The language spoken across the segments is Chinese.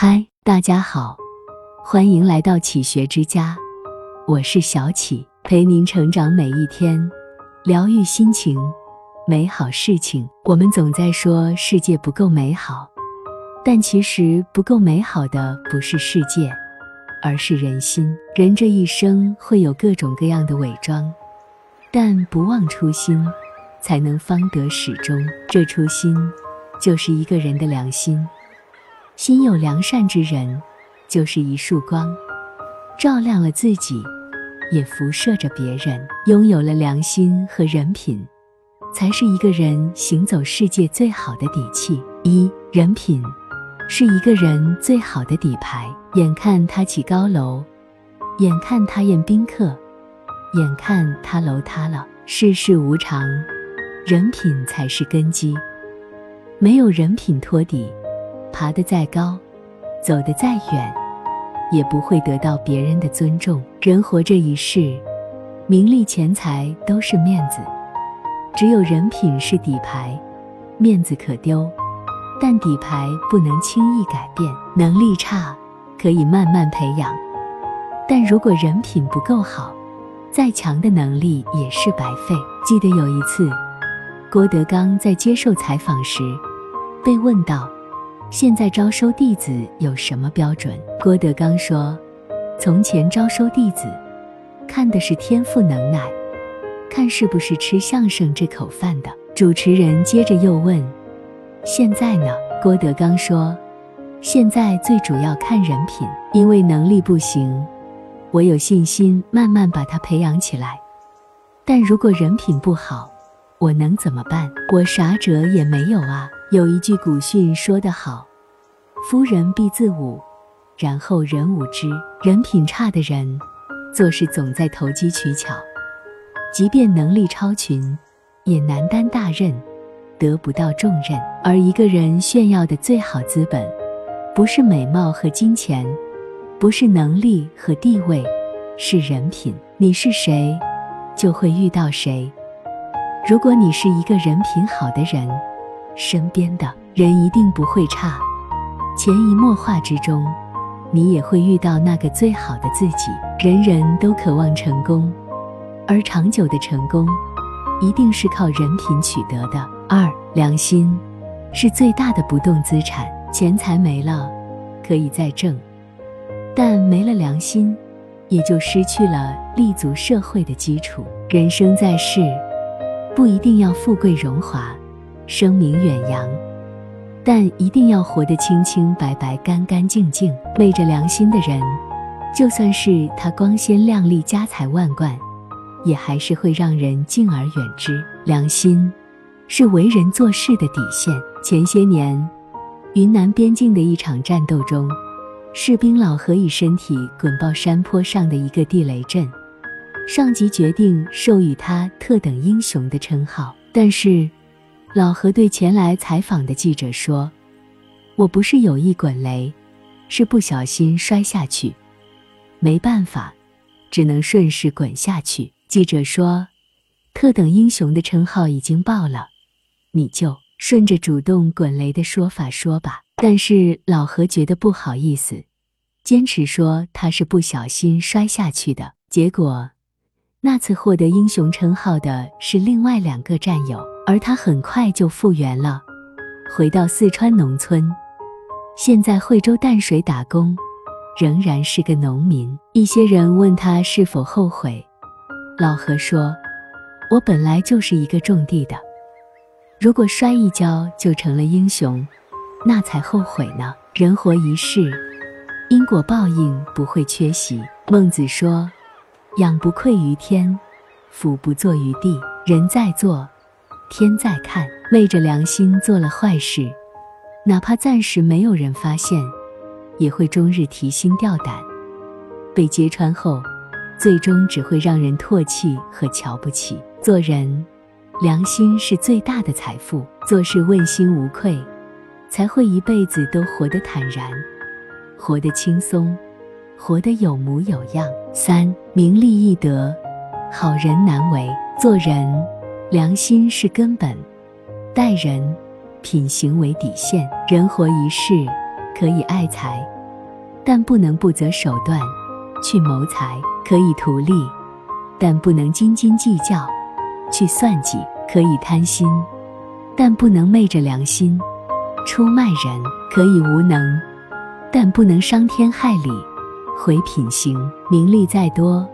嗨，大家好，欢迎来到启学之家，我是小启，陪您成长每一天，疗愈心情，美好事情。我们总在说世界不够美好，但其实不够美好的不是世界，而是人心。人这一生会有各种各样的伪装，但不忘初心，才能方得始终。这初心，就是一个人的良心。心有良善之人，就是一束光，照亮了自己，也辐射着别人。拥有了良心和人品，才是一个人行走世界最好的底气。一人品是一个人最好的底牌。眼看他起高楼，眼看他宴宾客，眼看他楼塌了。世事无常，人品才是根基。没有人品托底。爬得再高，走得再远，也不会得到别人的尊重。人活这一世，名利钱财都是面子，只有人品是底牌。面子可丢，但底牌不能轻易改变。能力差可以慢慢培养，但如果人品不够好，再强的能力也是白费。记得有一次，郭德纲在接受采访时，被问到。现在招收弟子有什么标准？郭德纲说：“从前招收弟子，看的是天赋能耐，看是不是吃相声这口饭的。”主持人接着又问：“现在呢？”郭德纲说：“现在最主要看人品，因为能力不行，我有信心慢慢把他培养起来。但如果人品不好，我能怎么办？我啥辙也没有啊。”有一句古训说得好：“夫人必自侮，然后人侮之。”人品差的人，做事总在投机取巧，即便能力超群，也难担大任，得不到重任。而一个人炫耀的最好资本，不是美貌和金钱，不是能力和地位，是人品。你是谁，就会遇到谁。如果你是一个人品好的人，身边的人一定不会差，潜移默化之中，你也会遇到那个最好的自己。人人都渴望成功，而长久的成功，一定是靠人品取得的。二，良心是最大的不动资产。钱财没了，可以再挣，但没了良心，也就失去了立足社会的基础。人生在世，不一定要富贵荣华。声名远扬，但一定要活得清清白白、干干净净。昧着良心的人，就算是他光鲜亮丽、家财万贯，也还是会让人敬而远之。良心是为人做事的底线。前些年，云南边境的一场战斗中，士兵老何以身体滚爆山坡上的一个地雷阵，上级决定授予他特等英雄的称号，但是。老何对前来采访的记者说：“我不是有意滚雷，是不小心摔下去，没办法，只能顺势滚下去。”记者说：“特等英雄的称号已经报了，你就顺着主动滚雷的说法说吧。”但是老何觉得不好意思，坚持说他是不小心摔下去的。结果，那次获得英雄称号的是另外两个战友。而他很快就复原了，回到四川农村，现在惠州淡水打工，仍然是个农民。一些人问他是否后悔，老何说：“我本来就是一个种地的，如果摔一跤就成了英雄，那才后悔呢。人活一世，因果报应不会缺席。孟子说：‘养不愧于天，俯不作于地。’人在做。”天在看，昧着良心做了坏事，哪怕暂时没有人发现，也会终日提心吊胆。被揭穿后，最终只会让人唾弃和瞧不起。做人，良心是最大的财富。做事问心无愧，才会一辈子都活得坦然，活得轻松，活得有模有样。三，名利易得，好人难为。做人。良心是根本，待人品行为底线。人活一世，可以爱财，但不能不择手段去谋财；可以图利，但不能斤斤计较去算计；可以贪心，但不能昧着良心出卖人；可以无能，但不能伤天害理毁品行。名利再多，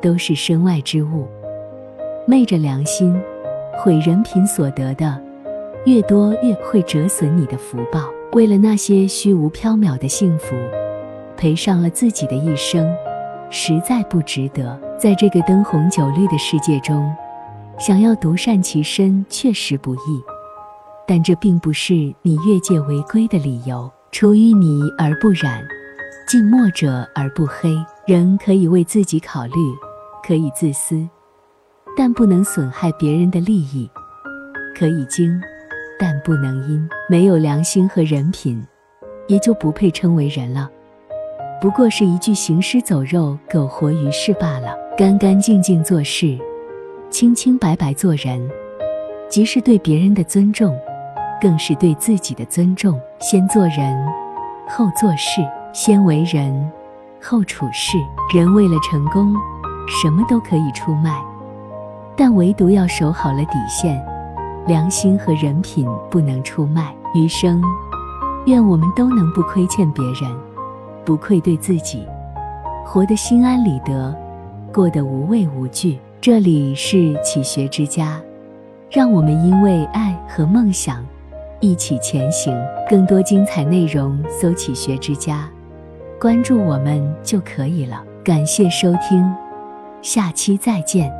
都是身外之物；昧着良心毁人品所得的，越多越会折损你的福报。为了那些虚无缥缈的幸福，赔上了自己的一生，实在不值得。在这个灯红酒绿的世界中，想要独善其身确实不易，但这并不是你越界违规的理由。出淤泥而不染，近墨者而不黑。人可以为自己考虑，可以自私，但不能损害别人的利益；可以精。但不能因没有良心和人品，也就不配称为人了。不过是一具行尸走肉、苟活于世罢了。干干净净做事，清清白白做人，即是对别人的尊重，更是对自己的尊重。先做人，后做事；先为人，后处事。人为了成功，什么都可以出卖，但唯独要守好了底线。良心和人品不能出卖。余生，愿我们都能不亏欠别人，不愧对自己，活得心安理得，过得无畏无惧。这里是启学之家，让我们因为爱和梦想一起前行。更多精彩内容，搜“启学之家”，关注我们就可以了。感谢收听，下期再见。